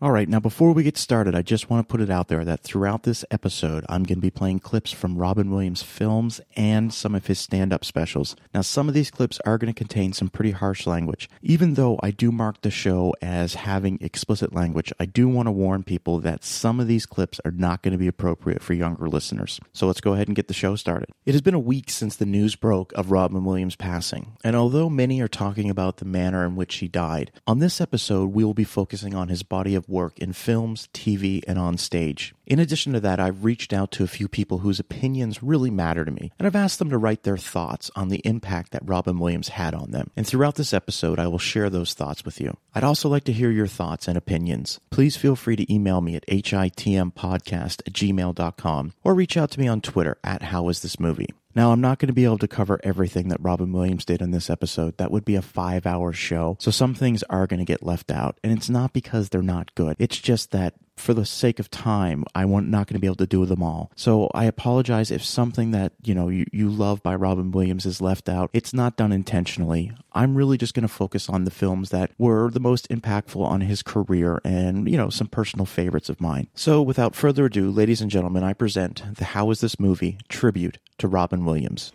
All right, now before we get started, I just want to put it out there that throughout this episode, I'm going to be playing clips from Robin Williams films and some of his stand up specials. Now, some of these clips are going to contain some pretty harsh language. Even though I do mark the show as having explicit language, I do want to warn people that some of these clips are not going to be appropriate for younger listeners. So let's go ahead and get the show started. It has been a week since the news broke of Robin Williams passing, and although many are talking about the manner in which he died, on this episode we will be focusing on his body of work in films, TV, and on stage. In addition to that, I've reached out to a few people whose opinions really matter to me, and I've asked them to write their thoughts on the impact that Robin Williams had on them. And throughout this episode, I will share those thoughts with you. I'd also like to hear your thoughts and opinions. Please feel free to email me at hitmpodcast at gmail.com or reach out to me on Twitter at How Is This Movie. Now, I'm not going to be able to cover everything that Robin Williams did in this episode. That would be a five hour show. So some things are going to get left out. And it's not because they're not good. It's just that for the sake of time, I am not going to be able to do them all. So I apologize if something that, you know, you, you love by Robin Williams is left out. It's not done intentionally. I'm really just going to focus on the films that were the most impactful on his career and, you know, some personal favorites of mine. So without further ado, ladies and gentlemen, I present the How Is This Movie tribute to Robin Williams.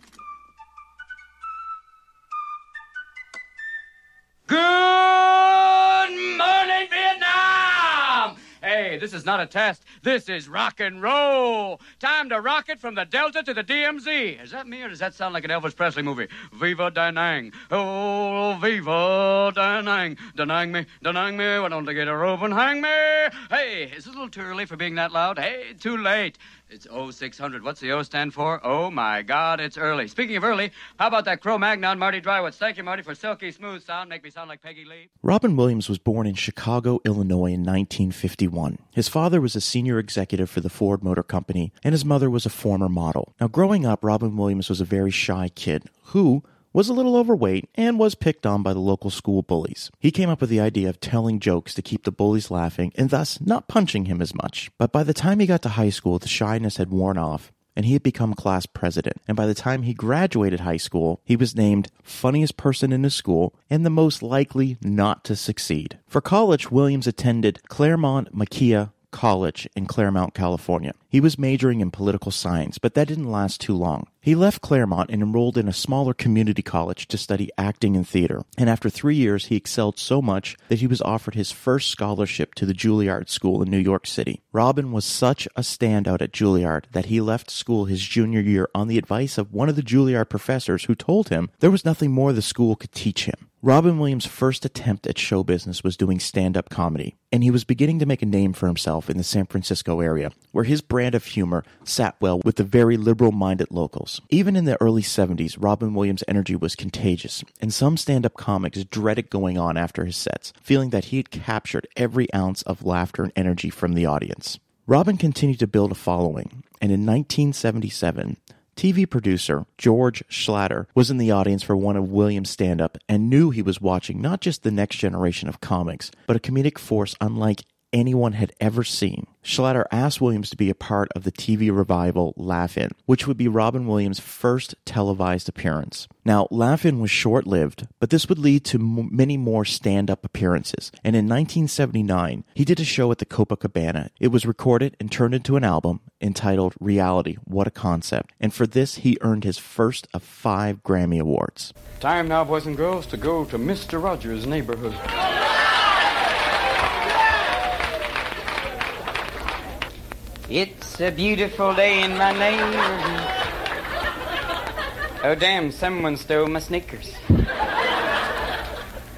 Good morning, Vietnam! Hey, this is not a test. This is rock and roll. Time to rock it from the Delta to the DMZ. Is that me or does that sound like an Elvis Presley movie? Viva Da Nang. Oh, Viva Da Nang. Da Nang me, Da Nang me. Why don't they get a rope and hang me? Hey, is it a little too early for being that loud? Hey, too late. It's 0600. What's the O stand for? Oh, my God, it's early. Speaking of early, how about that Cro Magnon, Marty Dreiwitz? Thank you, Marty, for silky smooth sound. Make me sound like Peggy Lee. Robin Williams was born in Chicago, Illinois in 1951. His father was a senior executive for the Ford Motor Company, and his mother was a former model. Now, growing up, Robin Williams was a very shy kid who, was a little overweight and was picked on by the local school bullies. He came up with the idea of telling jokes to keep the bullies laughing and thus not punching him as much. But by the time he got to high school, the shyness had worn off and he had become class president. And by the time he graduated high school, he was named funniest person in his school and the most likely not to succeed. For college, Williams attended Claremont McKenna College in Claremont, California. He was majoring in political science, but that didn't last too long. He left Claremont and enrolled in a smaller community college to study acting and theater. And after three years, he excelled so much that he was offered his first scholarship to the Juilliard School in New York City. Robin was such a standout at Juilliard that he left school his junior year on the advice of one of the Juilliard professors who told him there was nothing more the school could teach him. Robin Williams' first attempt at show business was doing stand up comedy, and he was beginning to make a name for himself in the San Francisco area, where his brand of humor sat well with the very liberal minded locals. Even in the early 70s, Robin Williams' energy was contagious, and some stand up comics dreaded going on after his sets, feeling that he had captured every ounce of laughter and energy from the audience. Robin continued to build a following, and in 1977, TV producer George Schlatter was in the audience for one of Williams' stand up and knew he was watching not just the next generation of comics, but a comedic force unlike anyone had ever seen. Schlatter asked Williams to be a part of the TV revival Laugh-In, which would be Robin Williams' first televised appearance. Now, Laugh-In was short lived, but this would lead to m- many more stand up appearances. And in 1979, he did a show at the Copacabana. It was recorded and turned into an album entitled Reality What a Concept. And for this, he earned his first of five Grammy Awards. Time now, boys and girls, to go to Mr. Rogers' neighborhood. It's a beautiful day in my neighborhood. Oh, damn, someone stole my sneakers.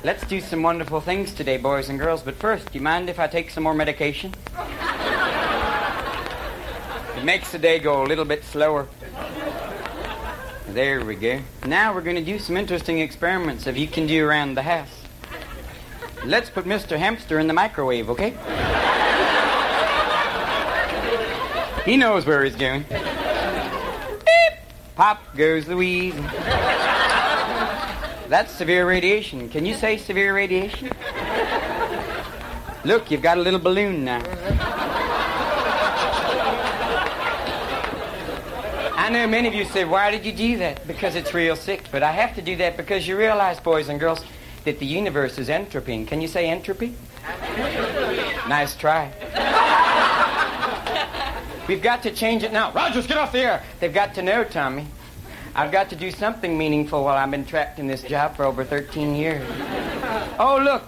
Let's do some wonderful things today, boys and girls, but first, do you mind if I take some more medication? It makes the day go a little bit slower. There we go. Now we're going to do some interesting experiments if you can do around the house. Let's put Mr. Hamster in the microwave, okay? He knows where he's going. Beep! Pop goes the weasel. That's severe radiation. Can you say severe radiation? Look, you've got a little balloon now. I know many of you say, why did you do that? Because it's real sick. But I have to do that because you realize, boys and girls, that the universe is entropy. And can you say entropy? Nice try. We've got to change it now. Rogers, get off the air. They've got to know, Tommy. I've got to do something meaningful while I've been trapped in this job for over 13 years. Oh, look.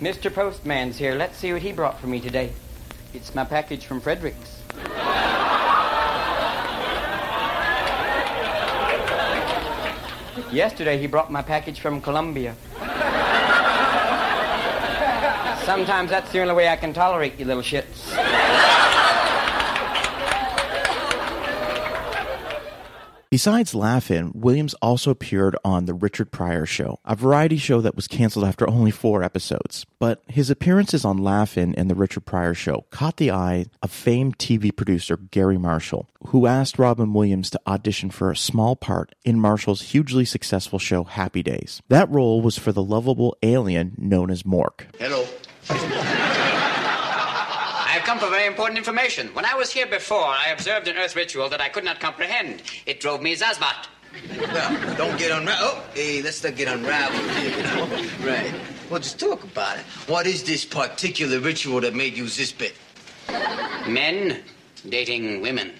Mr. Postman's here. Let's see what he brought for me today. It's my package from Fredericks. Yesterday, he brought my package from Columbia. Sometimes that's the only way I can tolerate you little shits. Besides Laugh-In, Williams also appeared on The Richard Pryor Show, a variety show that was canceled after only four episodes. But his appearances on Laugh-In and The Richard Pryor Show caught the eye of famed TV producer Garry Marshall, who asked Robin Williams to audition for a small part in Marshall's hugely successful show Happy Days. That role was for the lovable alien known as Mork. Hello. I come for very important information. When I was here before, I observed an Earth ritual that I could not comprehend. It drove me zazbat. Well, don't get unraveled. Oh, hey, let's not get unraveled here, you know? Right. Well, just talk about it. What is this particular ritual that made you this bit? Men dating women.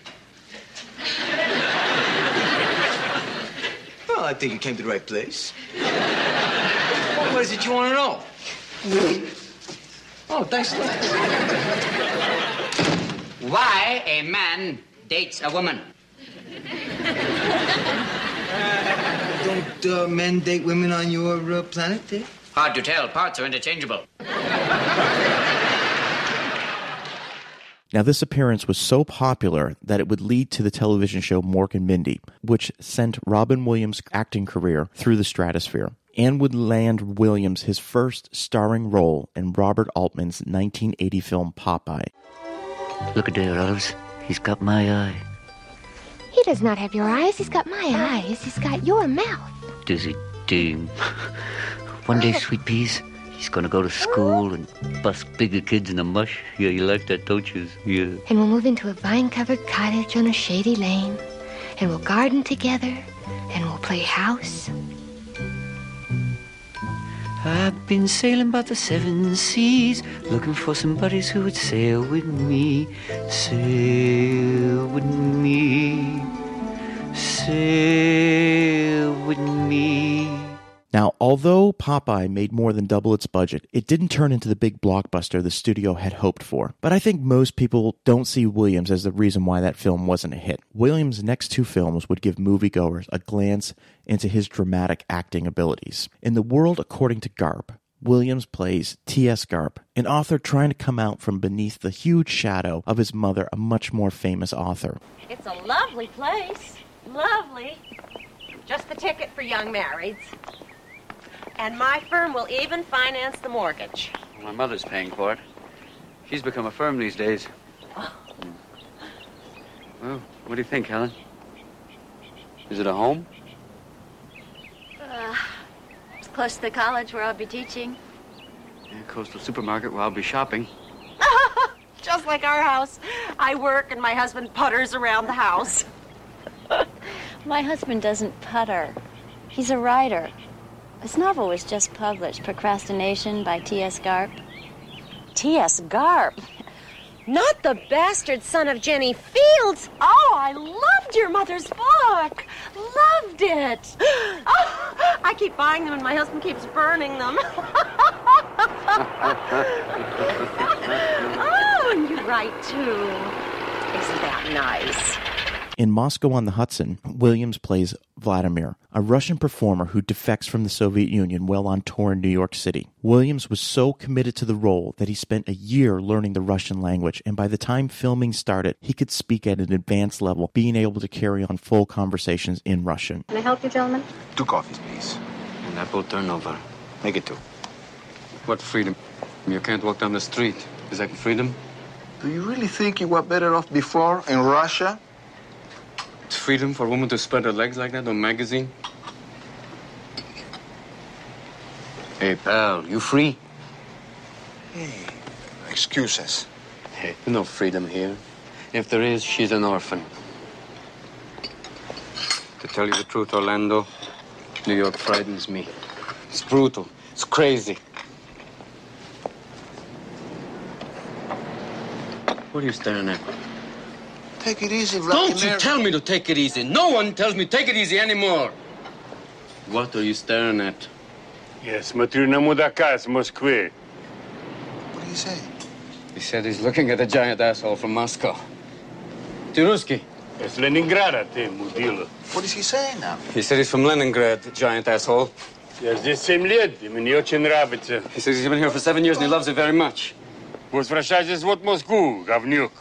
Well, I think you came to the right place. Well, what is it you want to know? Oh, thanks a lot. Why a man dates a woman. Don't uh, men date women on your uh, planet there? Hard to tell. Parts are interchangeable. Now, this appearance was so popular that it would lead to the television show Mork and Mindy, which sent Robin Williams' acting career through the stratosphere and would land Williams his first starring role in Robert Altman's 1980 film Popeye. Look at there, Olives. He's got my eye. He does not have your eyes. He's got my eyes. He's got your mouth. Does he, Dean? One day, sweet peas, he's gonna go to school and bust bigger kids in the mush. Yeah, you like that, don't you? Yeah. And we'll move into a vine-covered cottage on a shady lane. And we'll garden together. And we'll play house. I've been sailing about the seven seas, looking for some buddies who would sail with me. Sail with me. Sail with me. Now, although Popeye made more than double its budget, it didn't turn into the big blockbuster the studio had hoped for. But I think most people don't see Williams as the reason why that film wasn't a hit. Williams' next two films would give moviegoers a glance into his dramatic acting abilities. In The World According to Garp, Williams plays T.S. Garp, an author trying to come out from beneath the huge shadow of his mother, a much more famous author. It's a lovely place. Lovely. Just the ticket for young marrieds. And my firm will even finance the mortgage. My mother's paying for it. She's become a firm these days. Well, what do you think, Helen? Is it a home? Uh, it's close to the college where I'll be teaching. Yeah, coastal supermarket where I'll be shopping. Just like our house. I work and my husband putters around the house. My husband doesn't putter. He's a writer. His novel was just published, Procrastination by T.S. Garp. T.S. Garp. Not the bastard son of Jenny Fields. Oh, I loved your mother's book. Loved it. Oh, I keep buying them and my husband keeps burning them. oh, and you write too. Isn't that nice? In Moscow on the Hudson, Williams plays Vladimir, a Russian performer who defects from the Soviet Union while on tour in New York City. Williams was so committed to the role that he spent a year learning the Russian language, and by the time filming started, he could speak at an advanced level, being able to carry on full conversations in Russian. Can I help you, gentlemen? Two coffees, please. And apple turnover. Make it two. What freedom? You can't walk down the street. Is that freedom? Do you really think you were better off before in Russia? It's freedom for a woman to spread her legs like that on a magazine? Hey, pal, you free? Hey, excuses. Hey, no freedom here. If there is, she's an orphan. To tell you the truth, Orlando, New York frightens me. It's brutal. It's crazy. What are you staring at? Take it easy, Rocky Don't you Mary. tell me to take it easy. No one tells me take it easy anymore. What are you staring at? Я смотрю на мудака с Москвы. What do you say? He said he's looking at a giant asshole from Moscow. Ты С Ленинграда ты, мудила. What is he saying now? He said he's from Leningrad, giant asshole. Я здесь семь лет, и мне очень нравится. He says he's been here for seven years and he loves it very much. Возвращайтесь вот в Москву, говнюк.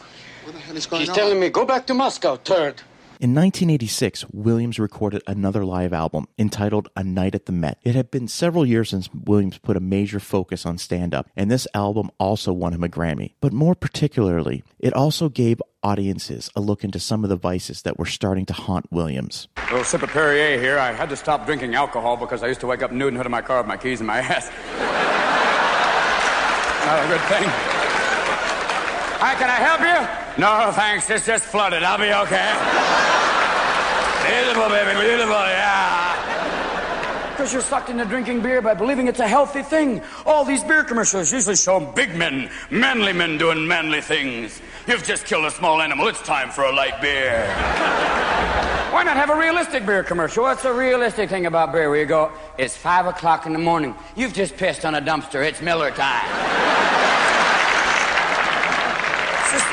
What the hell is going He's on? telling me, go back to Moscow, turd. In 1986, Williams recorded another live album entitled A Night at the Met. It had been several years since Williams put a major focus on stand up, and this album also won him a Grammy. But more particularly, it also gave audiences a look into some of the vices that were starting to haunt Williams. little sip of Perrier here. I had to stop drinking alcohol because I used to wake up nude in the hood of my car with my keys in my ass. Not a good thing. Hi, can I help you? No, thanks. It's just flooded. I'll be okay. Beautiful, baby. Beautiful, yeah. Because you're sucked into drinking beer by believing it's a healthy thing. All these beer commercials usually show big men, manly men doing manly things. You've just killed a small animal. It's time for a light beer. Why not have a realistic beer commercial? What's the realistic thing about beer where you go, it's five o'clock in the morning. You've just pissed on a dumpster. It's Miller time.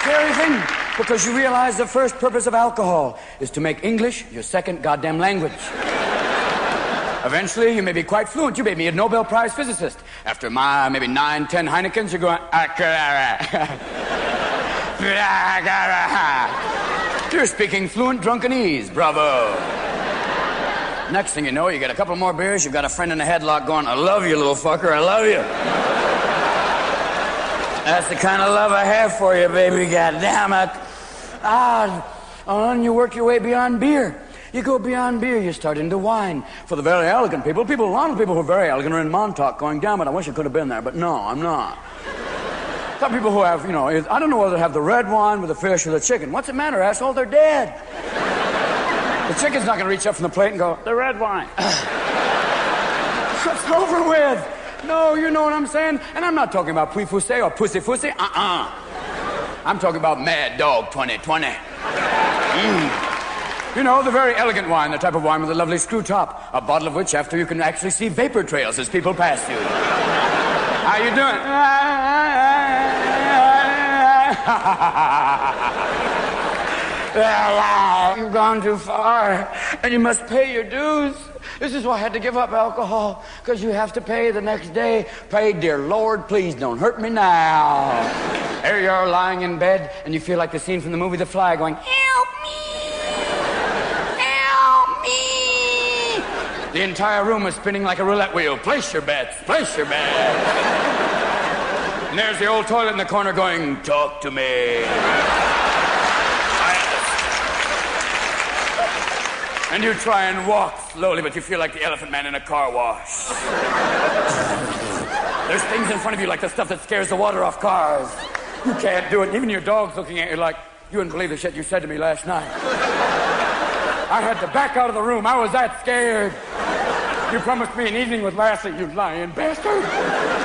Thing because you realize the first purpose of alcohol is to make English your second goddamn language. Eventually, you may be quite fluent. You may be a Nobel Prize physicist. After my maybe nine, ten Heinekens, you're going. Ah, you're speaking fluent drunkenese. Bravo. Next thing you know, you get a couple more beers, you've got a friend in a headlock going, I love you, little fucker, I love you. That's the kind of love I have for you, baby, God damn it. Ah, on you work your way beyond beer. You go beyond beer, you start into wine. For the very elegant people, people, a lot of people who are very elegant are in Montauk going, damn it, I wish I could have been there, but no, I'm not. Some people who have, you know, I don't know whether they have the red wine with the fish or the chicken. What's the matter, asshole? They're dead. The chicken's not going to reach up from the plate and go, the red wine. it's over with. No, you know what I'm saying? And I'm not talking about Pui or Pussy Fussy. Uh-uh. I'm talking about Mad Dog 2020. Mm. You know, the very elegant wine, the type of wine with a lovely screw top, a bottle of which after you can actually see vapor trails as people pass you. How you doing? You've gone too far, and you must pay your dues. This is why I had to give up alcohol, because you have to pay the next day. Pray, dear Lord, please don't hurt me now. There you are lying in bed, and you feel like the scene from the movie The Fly going, Help me! Help me! The entire room is spinning like a roulette wheel. Place your bets, place your bets. and there's the old toilet in the corner going, Talk to me. And you try and walk slowly, but you feel like the elephant man in a car wash. There's things in front of you like the stuff that scares the water off cars. You can't do it. Even your dog's looking at you like, you wouldn't believe the shit you said to me last night. I had to back out of the room. I was that scared. You promised me an evening with Lassie, you lying bastard.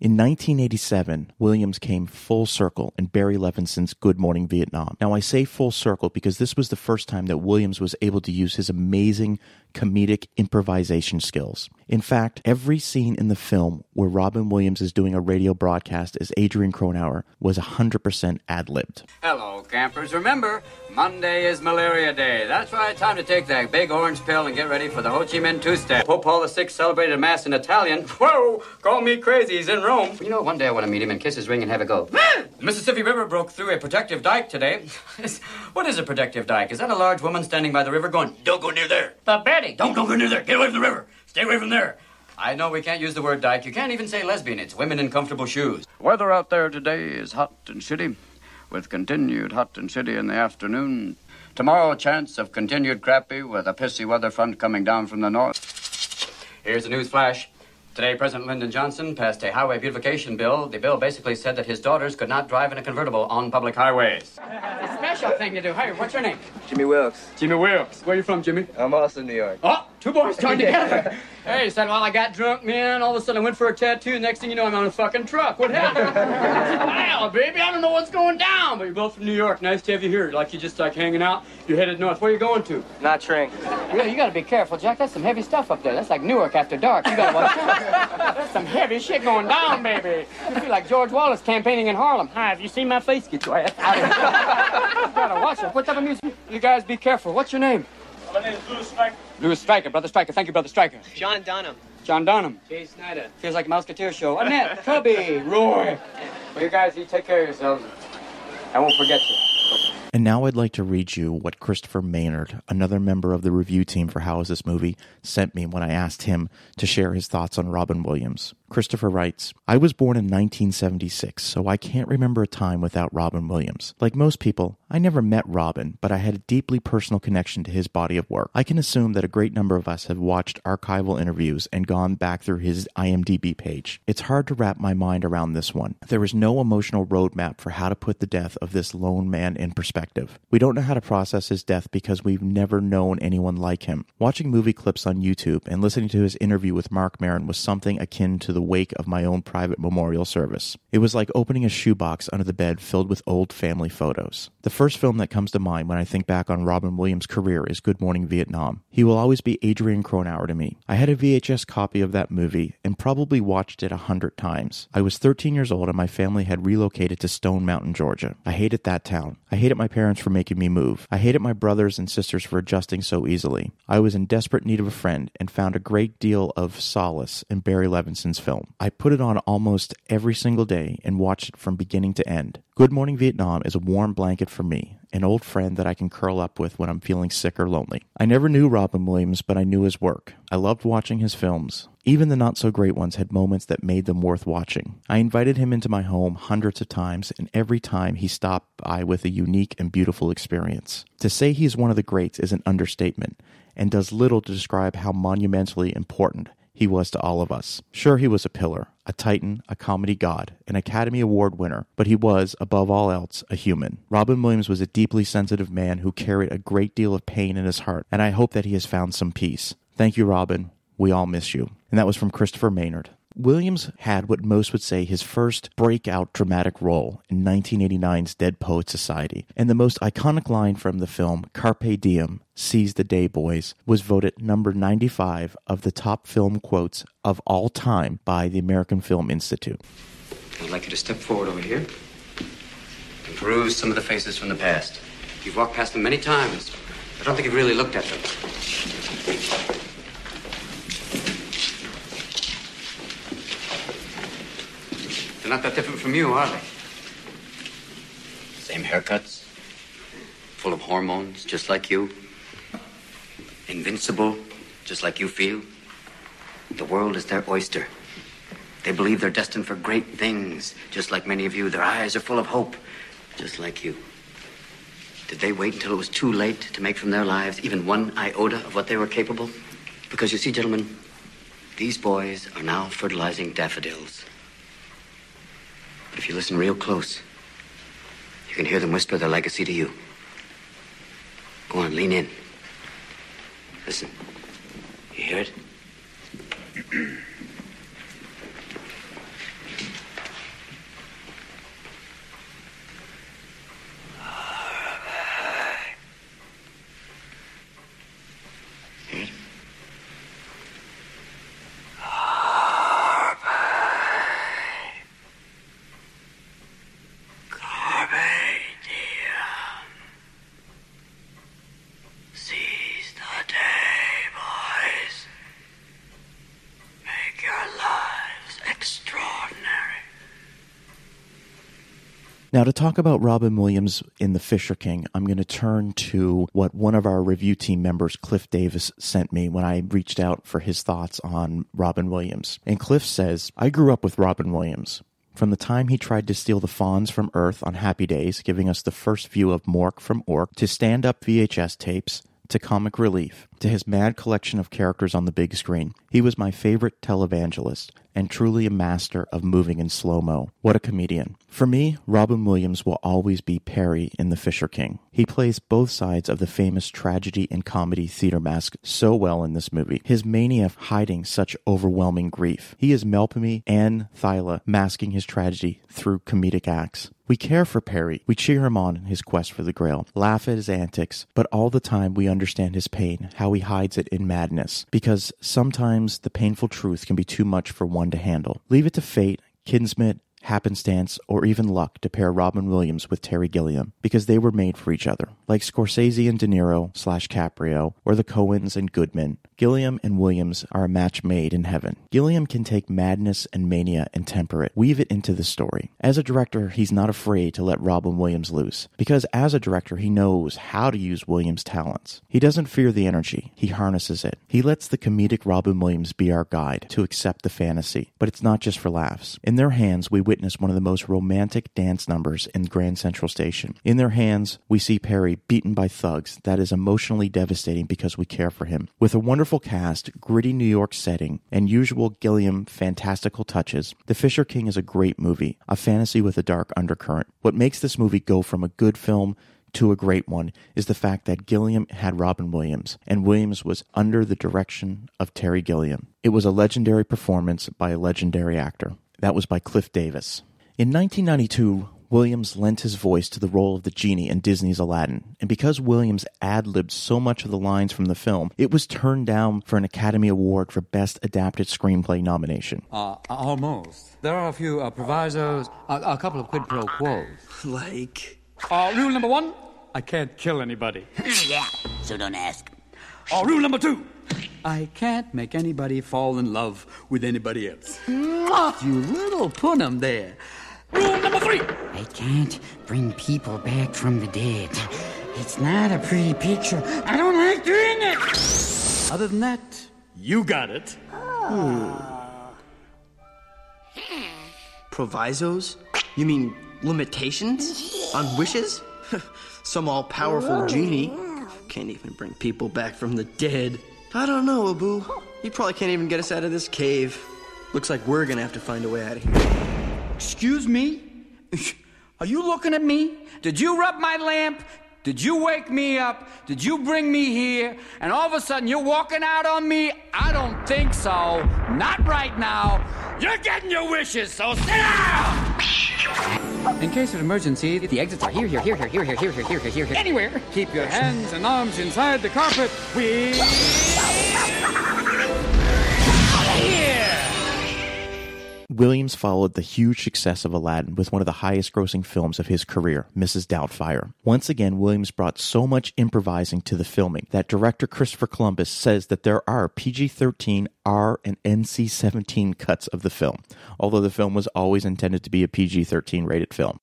In 1987, Williams came full circle in Barry Levinson's Good Morning Vietnam. Now, I say full circle because this was the first time that Williams was able to use his amazing comedic improvisation skills. In fact, every scene in the film where Robin Williams is doing a radio broadcast as Adrian Cronauer was 100% ad libbed. Hello, campers. Remember, Monday is Malaria Day. That's right, time to take that big orange pill and get ready for the Ho Chi Minh Two-Step. Pope Paul VI celebrated Mass in Italian. Whoa, call me crazy, he's in Rome. You know, one day I want to meet him and kiss his ring and have a go. The Mississippi River broke through a protective dike today. what is a protective dike? Is that a large woman standing by the river going, don't go near there? The Betty, don't, don't go near there. Get away from the river. Stay away from there. I know we can't use the word dyke. You can't even say lesbian. It's women in comfortable shoes. Weather out there today is hot and shitty, with continued hot and shitty in the afternoon. Tomorrow, a chance of continued crappy with a pissy weather front coming down from the north. Here's a news flash. Today, President Lyndon Johnson passed a highway beautification bill. The bill basically said that his daughters could not drive in a convertible on public highways. A special thing to do. Hey, what's your name? Jimmy Wilkes. Jimmy Wilkes. Where are you from, Jimmy? I'm also New York. Oh, two boys joined together. Hey, he said, well, I got drunk, man. All of a sudden, I went for a tattoo. Next thing you know, I'm on a fucking truck. What happened? wow, baby, I don't know what's going down. But you're both from New York. Nice to have you here. Like you just like hanging out. You're headed north. Where you going to? Not shrink. Yeah, you gotta be careful, Jack. That's some heavy stuff up there. That's like Newark after dark. You gotta watch out. That's some heavy shit going down, baby. You feel like George Wallace campaigning in Harlem. Hi, have you seen my face? Get your ass out of here. you gotta watch it. What type of music? You guys be careful. What's your name? My name is Louis Stryker. Louis Stryker. Brother Stryker. Thank you, Brother Stryker. John Dunham. John Dunham. Jay Snyder. Feels like a Mouseketeer show. Annette, Cubby, Roy. Well, you guys, you take care of yourselves. I won't forget you. And now I'd like to read you what Christopher Maynard, another member of the review team for How Is This Movie, sent me when I asked him to share his thoughts on Robin Williams. Christopher writes, I was born in 1976, so I can't remember a time without Robin Williams. Like most people, I never met Robin, but I had a deeply personal connection to his body of work. I can assume that a great number of us have watched archival interviews and gone back through his IMDb page. It's hard to wrap my mind around this one. There is no emotional roadmap for how to put the death of this lone man in perspective. We don't know how to process his death because we've never known anyone like him. Watching movie clips on YouTube and listening to his interview with Marc Maron was something akin to the wake of my own private memorial service. It was like opening a shoebox under the bed filled with old family photos. The first film that comes to mind when I think back on Robin Williams' career is Good Morning Vietnam. He will always be Adrian Cronauer to me. I had a VHS copy of that movie and probably watched it a hundred times. I was 13 years old and my family had relocated to Stone Mountain, Georgia. I hated that town. I hated my parents for making me move. I hated my brothers and sisters for adjusting so easily. I was in desperate need of a friend and found a great deal of solace in Barry Levinson's film. I put it on almost every single day and watch it from beginning to end. Good Morning Vietnam is a warm blanket for me, an old friend that I can curl up with when I'm feeling sick or lonely. I never knew Robin Williams, but I knew his work. I loved watching his films. Even the not so great ones had moments that made them worth watching. I invited him into my home hundreds of times, and every time he stopped by with a unique and beautiful experience. To say he's one of the greats is an understatement, and does little to describe how monumentally important he was to all of us. Sure, he was a pillar, a titan, a comedy god, an Academy Award winner, but he was, above all else, a human. Robin Williams was a deeply sensitive man who carried a great deal of pain in his heart, and I hope that he has found some peace. Thank you, Robin. We all miss you. And that was from Christopher Maynard. Williams had what most would say his first breakout dramatic role in 1989's Dead Poet Society, and the most iconic line from the film, Carpe Diem, Seize the Day Boys, was voted number 95 of the top film quotes of all time by the American Film Institute. I'd like you to step forward over here and peruse some of the faces from the past. You've walked past them many times. I don't think you've really looked at them. They're not that different from you, are they? Same haircuts, full of hormones, just like you. Invincible, just like you feel. The world is their oyster. They believe they're destined for great things, just like many of you. Their eyes are full of hope, just like you. Did they wait until it was too late to make from their lives even one iota of what they were capable? Because you see, gentlemen, these boys are now fertilizing daffodils. But if you listen real close, you can hear them whisper their legacy to you. Go on, lean in. Listen. You hear it? Hear it? Seize the day, boys. Make your lives extraordinary. Now, to talk about Robin Williams in The Fisher King, I'm going to turn to what one of our review team members, Cliff Davis, sent me when I reached out for his thoughts on Robin Williams. And Cliff says, I grew up with Robin Williams. From the time he tried to steal the Fonz from Earth on Happy Days, giving us the first view of Mork from Ork, to stand up VHS tapes, to comic relief to his mad collection of characters on the big screen. He was my favorite televangelist and truly a master of moving in slow mo. What a comedian. For me, Robin Williams will always be Perry in The Fisher King. He plays both sides of the famous tragedy and comedy theater mask so well in this movie. His mania of hiding such overwhelming grief. He is Melpomene and Thalia masking his tragedy through comedic acts. We care for Perry. We cheer him on in his quest for the Grail, laugh at his antics, but all the time we understand his pain, how he hides it in madness, because sometimes the painful truth can be too much for one to handle. Leave it to fate, Kismet, happenstance, or even luck to pair Robin Williams with Terry Gilliam because they were made for each other. Like Scorsese and De Niro slash Caprio, or the Coens and Goodman, Gilliam and Williams are a match made in heaven. Gilliam can take madness and mania and temper it, weave it into the story. As a director, he's not afraid to let Robin Williams loose because as a director, he knows how to use Williams' talents. He doesn't fear the energy, he harnesses it. He lets the comedic Robin Williams be our guide to accept the fantasy, but it's not just for laughs. In their hands, we witness one of the most romantic dance numbers in Grand Central Station. In their hands, we see Perry beaten by thugs that is emotionally devastating because we care for him. With a wonderful cast, gritty New York setting, and usual Gilliam fantastical touches, The Fisher King is a great movie, a fantasy with a dark undercurrent. What makes this movie go from a good film to a great one is the fact that Gilliam had Robin Williams, and Williams was under the direction of Terry Gilliam. It was a legendary performance by a legendary actor. That was by Cliff Davis. In 1992, Williams lent his voice to the role of the genie in Disney's Aladdin, and because Williams ad libbed so much of the lines from the film, it was turned down for an Academy Award for Best Adapted Screenplay nomination. Uh, almost. There are a few uh, provisos, a, a couple of quid pro quos. Like? Uh, rule number one I can't kill anybody. yeah, so don't ask. Uh, rule number two I can't make anybody fall in love with anybody else. Mwah, you little punum there. Rule number three I can't bring people back from the dead. It's not a pretty picture. I don't like doing it. Other than that, you got it. Provisos? You mean limitations? On wishes? Some all powerful genie can't even bring people back from the dead. I don't know, Abu. He probably can't even get us out of this cave. Looks like we're gonna have to find a way out of here. Excuse me? Are you looking at me? Did you rub my lamp? Did you wake me up? Did you bring me here? And all of a sudden you're walking out on me? I don't think so. Not right now. You're getting your wishes, so sit down! In case of emergency, the exits are here, here, here, here, here, here, here, here, here, here, here. Anywhere. Keep your hands and arms inside the carpet. We. Williams followed the huge success of Aladdin with one of the highest grossing films of his career, Mrs. Doubtfire. Once again, Williams brought so much improvising to the filming that director Christopher Columbus says that there are PG 13, R, and NC 17 cuts of the film, although the film was always intended to be a PG 13 rated film.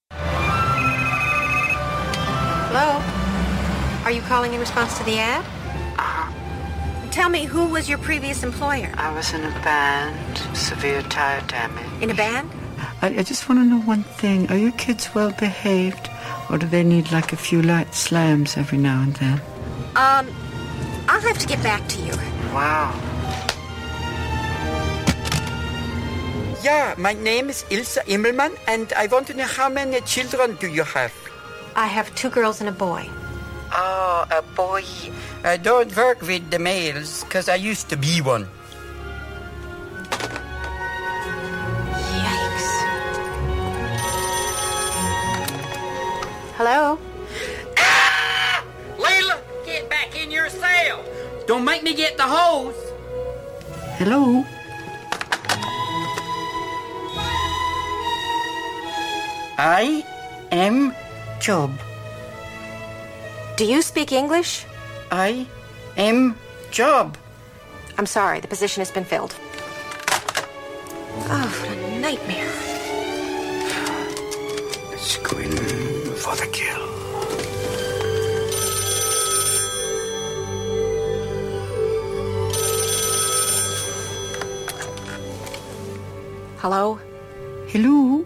Hello? Are you calling in response to the ad? Uh-huh. Tell me, who was your previous employer? I was in a band, severe tire damage. In a band? I, I just want to know one thing. Are your kids well behaved? Or do they need like a few light slams every now and then? Um, I'll have to get back to you. Wow. Yeah, my name is Ilse Immelmann, and I want to know how many children do you have? I have two girls and a boy. Oh, a boy. I don't work with the males, because I used to be one. Yikes. Hello? Ah! Layla, get back in your cell. Don't make me get the hose. Hello? I am Job. Do you speak English? I am Job. I'm sorry, the position has been filled. Oh, what a nightmare. Let's go in for the kill. Hello? Hello?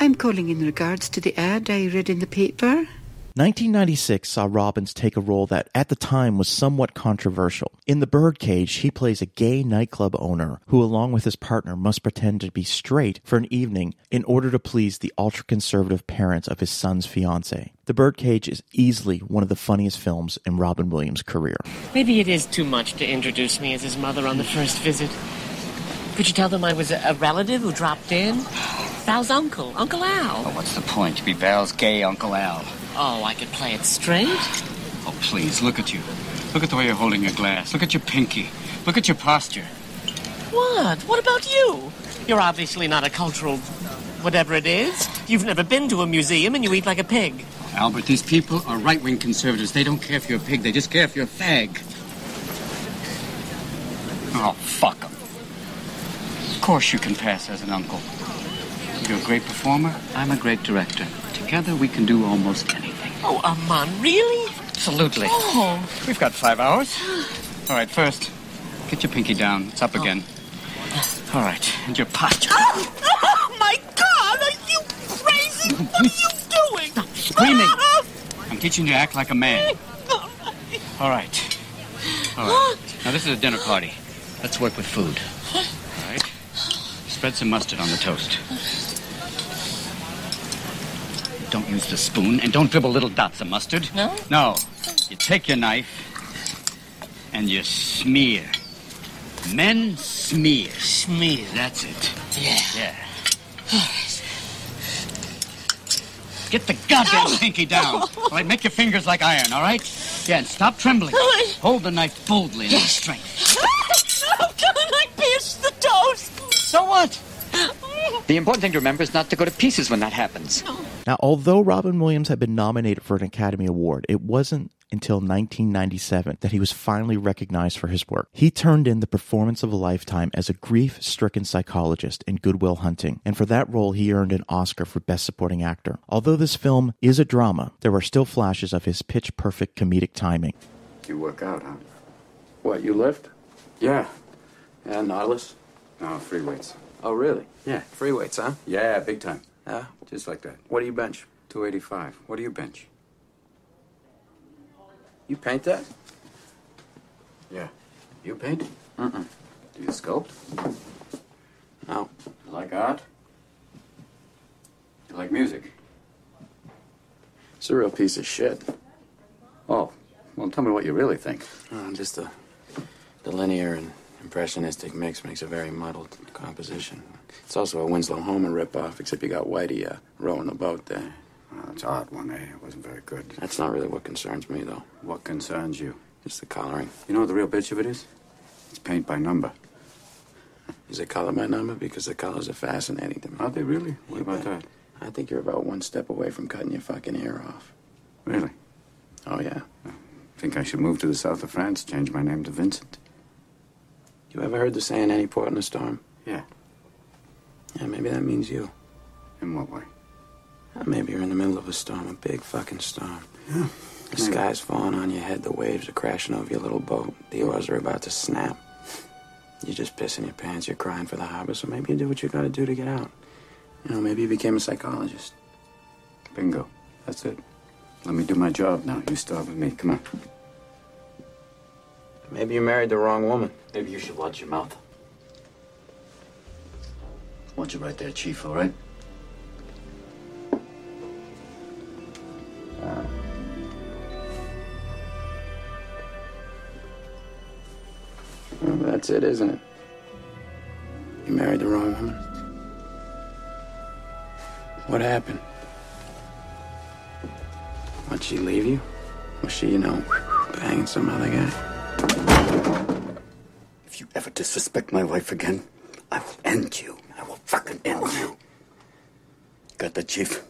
I'm calling in regards to the ad I read in the paper. 1996 saw Robbins take a role that at the time was somewhat controversial. In The Birdcage, he plays a gay nightclub owner who, along with his partner, must pretend to be straight for an evening in order to please the ultra conservative parents of his son's fiancee. The Birdcage is easily one of the funniest films in Robin Williams' career. Maybe it is too much to introduce me as his mother on the first visit. Could you tell them I was a, a relative who dropped in? Val's uncle, Uncle Al. Oh, what's the point? To be Val's gay Uncle Al. Oh, I could play it straight? Oh, please, look at you. Look at the way you're holding your glass. Look at your pinky. Look at your posture. What? What about you? You're obviously not a cultural whatever it is. You've never been to a museum and you eat like a pig. Albert, these people are right wing conservatives. They don't care if you're a pig, they just care if you're a fag. Oh, fuck them. Of course you can pass as an uncle. You're a great performer, I'm a great director. Together we can do almost anything. Oh, Armand, really? Absolutely. Oh. We've got five hours. All right, first, get your pinky down. It's up oh. again. All right, and your posture. Oh, oh, my God! Are you crazy? What are you doing? Stop screaming. Ah. I'm teaching you to act like a man. All right. All right. Now, this is a dinner party. Let's work with food. All right. Spread some mustard on the toast. Don't use the spoon and don't dribble little dots of mustard. No? No. You take your knife and you smear. Men smear. Smear. That's it. Yeah. Yeah. Get the goddamn pinky down. All right, make your fingers like iron, all right? Yeah, and stop trembling. Hold the knife boldly and with strength. How can I pierce the toast? So what? The important thing to remember is not to go to pieces when that happens. Now, although Robin Williams had been nominated for an Academy Award, it wasn't until 1997 that he was finally recognized for his work. He turned in the performance of a lifetime as a grief stricken psychologist in Good Will Hunting, and for that role, he earned an Oscar for Best Supporting Actor. Although this film is a drama, there are still flashes of his pitch perfect comedic timing. You work out, huh? What, you lift? Yeah. And Nautilus? No, free weights. Oh, really? Yeah. Free weights, huh? Yeah, big time. Yeah. Just like that. What do you bench? 285. What do you bench? You paint that? Yeah. You paint? Mm-mm. Do you sculpt? No. You like art? You like music? It's a real piece of shit. Oh, well, tell me what you really think. Uh, just the, the linear and impressionistic mix makes a very muddled composition. It's also a Winslow Homer ripoff, except you got Whitey uh, rowing the boat there. Oh, it's art one, eh? It wasn't very good. That's not really what concerns me, though. What concerns you? Just the coloring. You know what the real bitch of it is? It's paint by number. Is it color by number? Because the colors are fascinating to me. Are they really? What about that? I think you're about one step away from cutting your fucking ear off. Really? Oh, yeah. Think I should move to the south of France, change my name to Vincent? You ever heard the saying, any port in a storm? Yeah. Yeah, maybe that means you. In what way? Uh, maybe you're in the middle of a storm, a big fucking storm. Yeah. The sky's falling on your head, the waves are crashing over your little boat, the oars are about to snap. You're just pissing your pants, you're crying for the harbor, so maybe you do what you gotta do to get out. You know, maybe you became a psychologist. Bingo. That's it. Let me do my job now. You start with me. Come on. Maybe you married the wrong woman. Maybe you should watch your mouth. Want you right there, Chief, all right? Ah. Well, that's it, isn't it? You married the wrong woman. What happened? Why'd she leave you? Was she, you know, banging some other guy? If you ever disrespect my wife again, I will end you. I will fucking end you. Got that, Chief?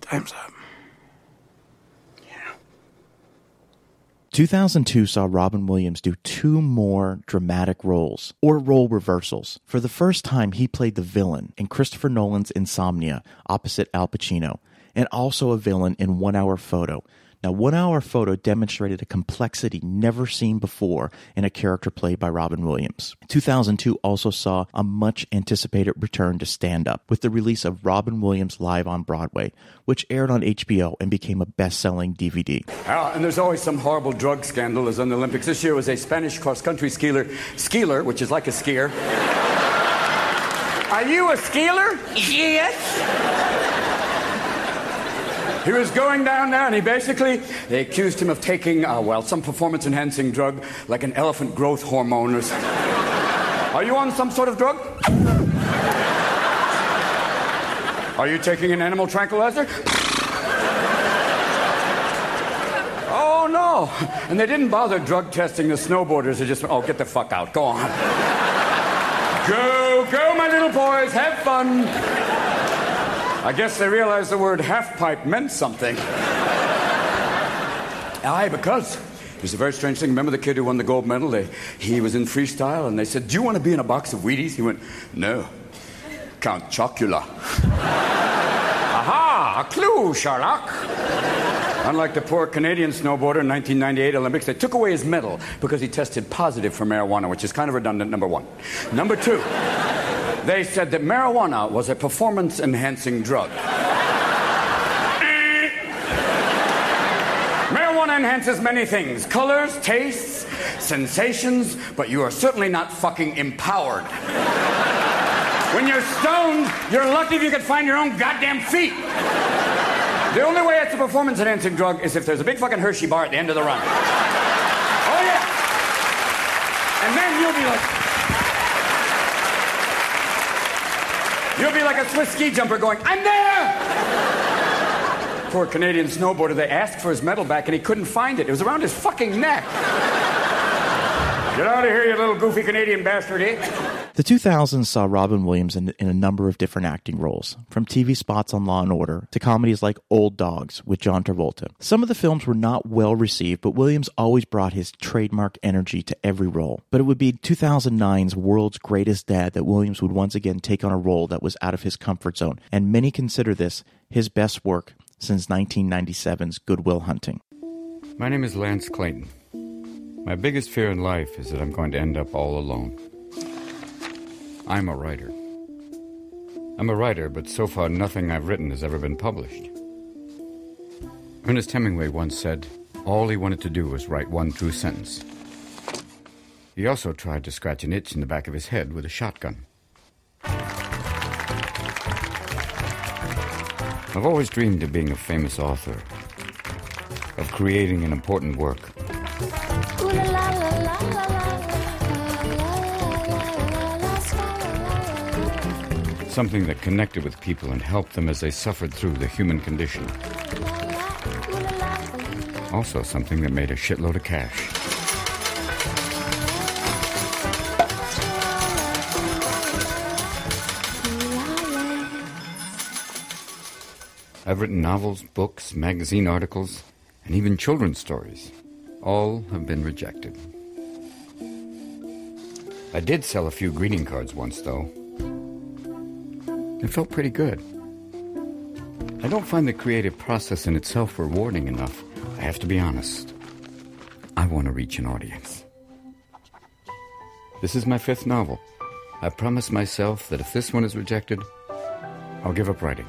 Time's up. 2002 saw Robin Williams do two more dramatic roles, or role reversals. For the first time, he played the villain in Christopher Nolan's Insomnia opposite Al Pacino, and also a villain in One Hour Photo, Now, One Hour Photo demonstrated a complexity never seen before in a character played by Robin Williams. 2002 also saw a much anticipated return to stand up with the release of Robin Williams Live on Broadway, which aired on HBO and became a best selling DVD. Ah, and there's always some horrible drug scandal as on the Olympics. This year was a Spanish cross country skier, skier, which is like a skier. Are you a skier? Yes. He was going down there, and he basically they accused him of taking, uh, well, some performance-enhancing drug like an elephant growth hormone. Or something. Are you on some sort of drug? Are you taking an animal tranquilizer? Oh no! And they didn't bother drug testing the snowboarders. They just went, oh, get the fuck out. Go on. go, go, my little boys, have fun. I guess they realized the word half pipe meant something. Aye, because it's a very strange thing. Remember the kid who won the gold medal? They, he was in freestyle, and they said, Do you want to be in a box of Wheaties? He went, No. Count Chocula. Aha! A clue, Sherlock. Unlike the poor Canadian snowboarder in 1998 Olympics, they took away his medal because he tested positive for marijuana, which is kind of redundant, number one. Number two, they said that marijuana was a performance enhancing drug. marijuana enhances many things colors, tastes, sensations, but you are certainly not fucking empowered. When you're stoned, you're lucky if you can find your own goddamn feet. The only way it's a performance enhancing drug is if there's a big fucking Hershey bar at the end of the run. Oh, yeah. And then you'll be like, You'll be like a Swiss ski jumper going, I'm there! Poor Canadian snowboarder, they asked for his medal back and he couldn't find it. It was around his fucking neck. Get out of here, you little goofy Canadian bastard, eh? The 2000s saw Robin Williams in, in, a number of different acting roles, from TV spots on Law and Order to comedies like Old Dogs with John Travolta. Some of the films were not well received, but Williams always brought his trademark energy to every role. But it would be 2009's World's Greatest Dad that Williams would once again take on a role that was out of his comfort zone, and many consider this his best work since 1997's Good Will Hunting. My name is Lance Clayton. My biggest fear in life is that I'm going to end up all alone. I'm a writer. I'm a writer, but so far nothing I've written has ever been published. Ernest Hemingway once said, all he wanted to do was write one true sentence. He also tried to scratch an itch in the back of his head with a shotgun. I've always dreamed of being a famous author, of creating an important work. Something that connected with people and helped them as they suffered through the human condition. Also, something that made a shitload of cash. I've written novels, books, magazine articles, and even children's stories. All have been rejected. I did sell a few greeting cards once, though. It felt pretty good. I don't find the creative process in itself rewarding enough. I have to be honest. I want to reach an audience. This is my fifth novel. I promised myself that if this one is rejected, I'll give up writing.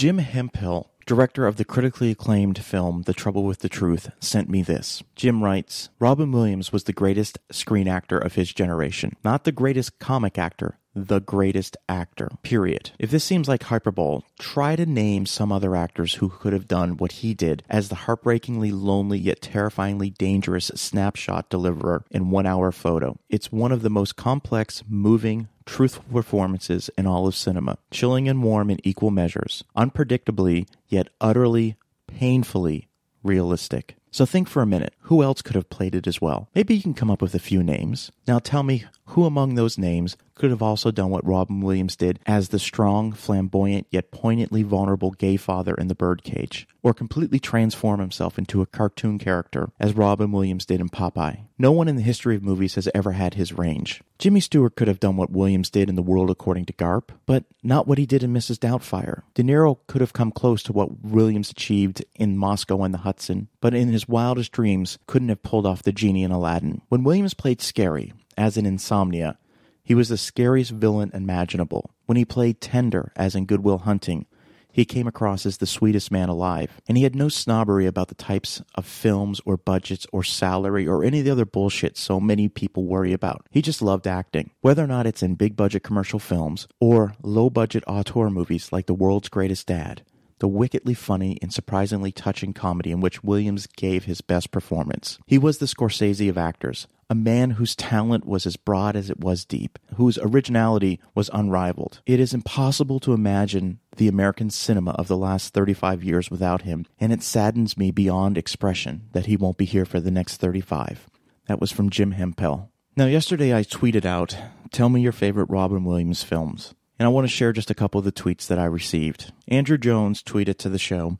Jim Hemphill, director of the critically acclaimed film The Trouble with the Truth, sent me this. Jim writes Robin Williams was the greatest screen actor of his generation, not the greatest comic actor. The greatest actor, period. If this seems like hyperbole, try to name some other actors who could have done what he did as the heartbreakingly lonely yet terrifyingly dangerous snapshot deliverer in one hour photo. It's one of the most complex, moving, truthful performances in all of cinema, chilling and warm in equal measures, unpredictably yet utterly, painfully realistic. So think for a minute who else could have played it as well? Maybe you can come up with a few names. Now tell me who among those names could have also done what Robin Williams did as the strong, flamboyant, yet poignantly vulnerable gay father in The Birdcage, or completely transform himself into a cartoon character as Robin Williams did in Popeye. No one in the history of movies has ever had his range. Jimmy Stewart could have done what Williams did in The World According to Garp, but not what he did in Mrs. Doubtfire. De Niro could have come close to what Williams achieved in Moscow on the Hudson, but in his wildest dreams couldn't have pulled off the genie in Aladdin. When Williams played scary, as in Insomnia, he was the scariest villain imaginable. When he played tender, as in Good Will Hunting, he came across as the sweetest man alive, and he had no snobbery about the types of films or budgets or salary or any of the other bullshit so many people worry about. He just loved acting, whether or not it's in big budget commercial films or low budget auteur movies like The World's Greatest Dad the wickedly funny and surprisingly touching comedy in which Williams gave his best performance. He was the Scorsese of actors, a man whose talent was as broad as it was deep, whose originality was unrivaled. It is impossible to imagine the American cinema of the last 35 years without him, and it saddens me beyond expression that he won't be here for the next 35. That was from Jim Hemphill. Now, yesterday I tweeted out, Tell me your favorite Robin Williams films and I want to share just a couple of the tweets that I received. Andrew Jones tweeted to the show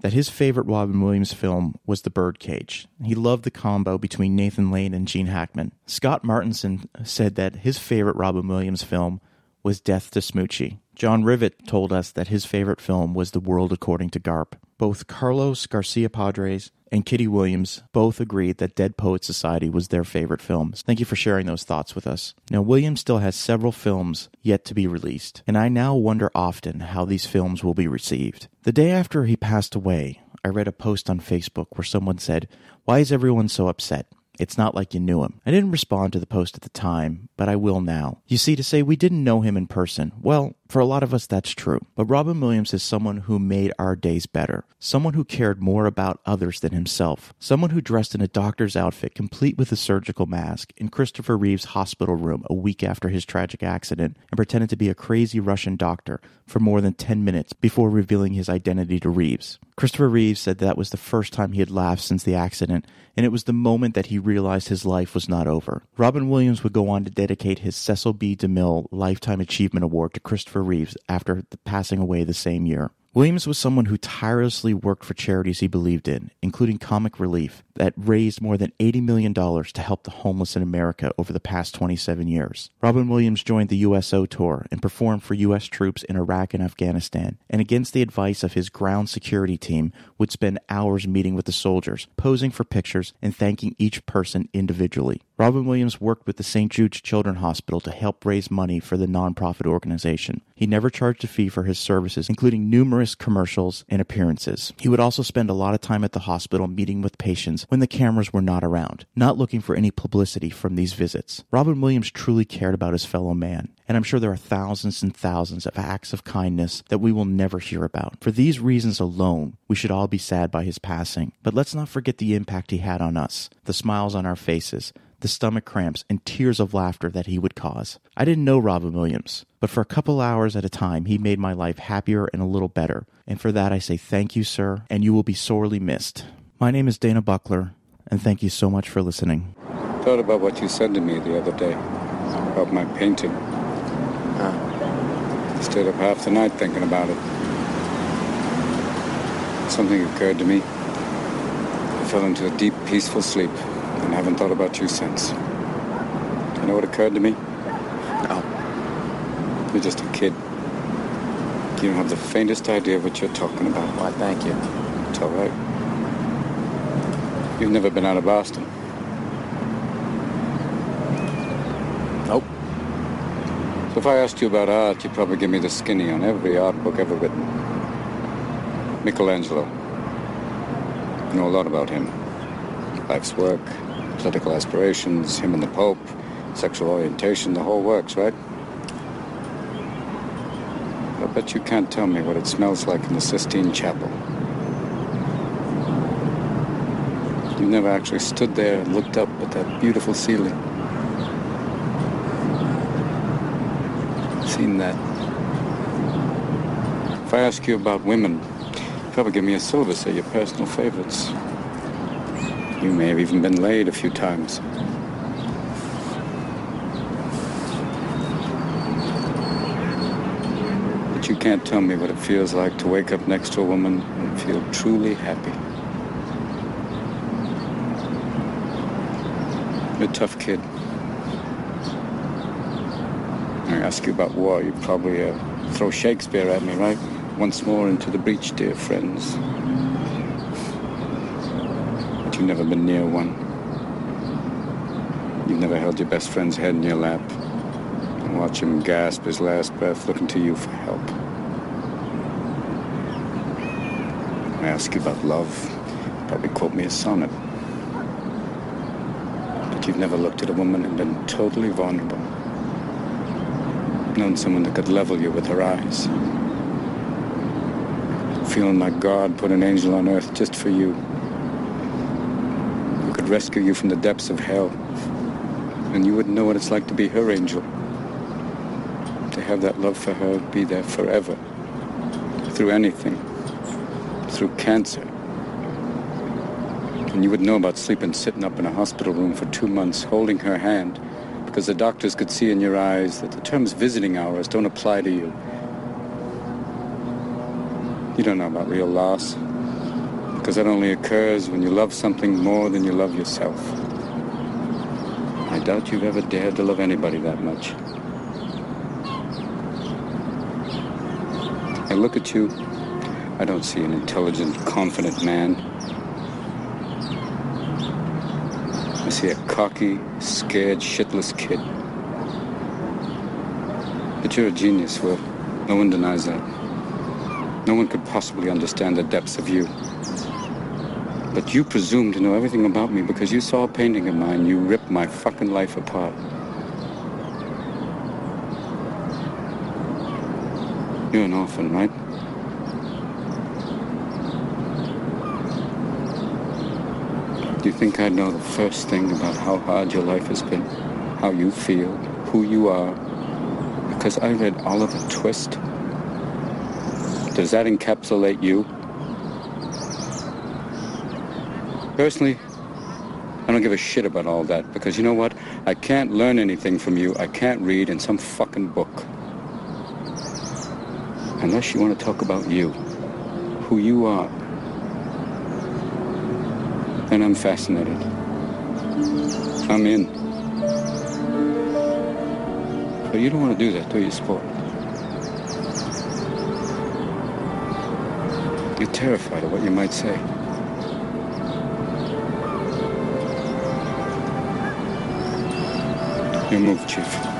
that his favorite Robin Williams film was The Birdcage. He loved the combo between Nathan Lane and Gene Hackman. Scott Martinson said that his favorite Robin Williams film was Death to Smoochy. John Rivet told us that his favorite film was The World According to Garp. Both Carlos Garcia Padres and Kitty Williams both agreed that Dead Poet Society was their favorite films. Thank you for sharing those thoughts with us. Now, Williams still has several films yet to be released, and I now wonder often how these films will be received. The day after he passed away, I read a post on Facebook where someone said, Why is everyone so upset? It's not like you knew him. I didn't respond to the post at the time, but I will now. You see, to say we didn't know him in person, well, for a lot of us, that's true. But Robin Williams is someone who made our days better. Someone who cared more about others than himself. Someone who dressed in a doctor's outfit, complete with a surgical mask, in Christopher Reeve's hospital room a week after his tragic accident, and pretended to be a crazy Russian doctor for more than 10 minutes before revealing his identity to Reeves. Christopher Reeves said that was the first time he had laughed since the accident, and it was the moment that he realized his life was not over. Robin Williams would go on to dedicate his Cecil B. DeMille Lifetime Achievement Award to Christopher Reeves after passing away the same year. Williams was someone who tirelessly worked for charities he believed in, including Comic Relief, that raised more than $80 million to help the homeless in America over the past 27 years. Robin Williams joined the USO tour and performed for U.S. troops in Iraq and Afghanistan, and against the advice of his ground security team, would spend hours meeting with the soldiers, posing for pictures, and thanking each person individually. Robin Williams worked with the St. Jude's Children's Hospital to help raise money for the nonprofit organization. He never charged a fee for his services, including numerous commercials and appearances. He would also spend a lot of time at the hospital meeting with patients when the cameras were not around, not looking for any publicity from these visits. Robin Williams truly cared about his fellow man, and I'm sure there are thousands and thousands of acts of kindness that we will never hear about. For these reasons alone, we should all be sad by his passing. But let's not forget the impact he had on us, the smiles on our faces, the stomach cramps, and tears of laughter that he would cause. I didn't know Robin Williams, but for a couple hours at a time, he made my life happier and a little better. And for that, I say thank you, sir, and you will be sorely missed. My name is Dana Buckler, and thank you so much for listening. Thought about what you said to me the other day about my painting. Stayed up half the night thinking about it. Something occurred to me. I fell into a deep, peaceful sleep and I haven't thought about you since. You know what occurred to me? No. You're just a kid. You don't have the faintest idea what you're talking about. Why, thank you. It's all right. You've never been out of Boston. Nope. So if I asked you about art, you'd probably give me the skinny on every art book ever written. Michelangelo. You know a lot about him. Life's work, political aspirations, him and the Pope, sexual orientation, the whole works, right? I bet you can't tell me what it smells like in the Sistine Chapel. You never actually stood there and looked up at that beautiful ceiling. Seen that. If I ask you about women, probably give me a syllabus of your personal favorites. You may have even been laid a few times. But you can't tell me what it feels like to wake up next to a woman and feel truly happy. You're a tough kid. I ask you about war, you probably uh, throw Shakespeare at me, right? Once more into the breach, dear friends. You've never been near one. You've never held your best friend's head in your lap and watch him gasp his last breath looking to you for help. I ask you about love, you probably quote me a sonnet. But you've never looked at a woman and been totally vulnerable. Known someone that could level you with her eyes. Feeling like God put an angel on earth just for you. Rescue you from the depths of hell. And you wouldn't know what it's like to be her angel. To have that love for her be there forever. Through anything. Through cancer. And you wouldn't know about sleeping sitting up in a hospital room for two months, holding her hand, because the doctors could see in your eyes that the terms visiting hours don't apply to you. You don't know about real loss, because that only occurs when you love something more than you love yourself. I doubt you've ever dared to love anybody that much. I look at you, I don't see an intelligent, confident man. I see a cocky, scared, shitless kid. But you're a genius, Will. No one denies that. No one could possibly understand the depths of you. But you presume to know everything about me because you saw a painting of mine. You ripped my fucking life apart. You're an orphan, right? Do you think I'd know the first thing about how hard your life has been? How you feel? Who you are? Because I read Oliver Twist? Does that encapsulate you? Personally, I don't give a shit about all that because you know what? I can't learn anything from you. I can't read in some fucking book. Unless you want to talk about you, who you are. Then I'm fascinated. I'm in. But you don't want to do that, do you, sport? Terrified of what you might say. You move, Chief.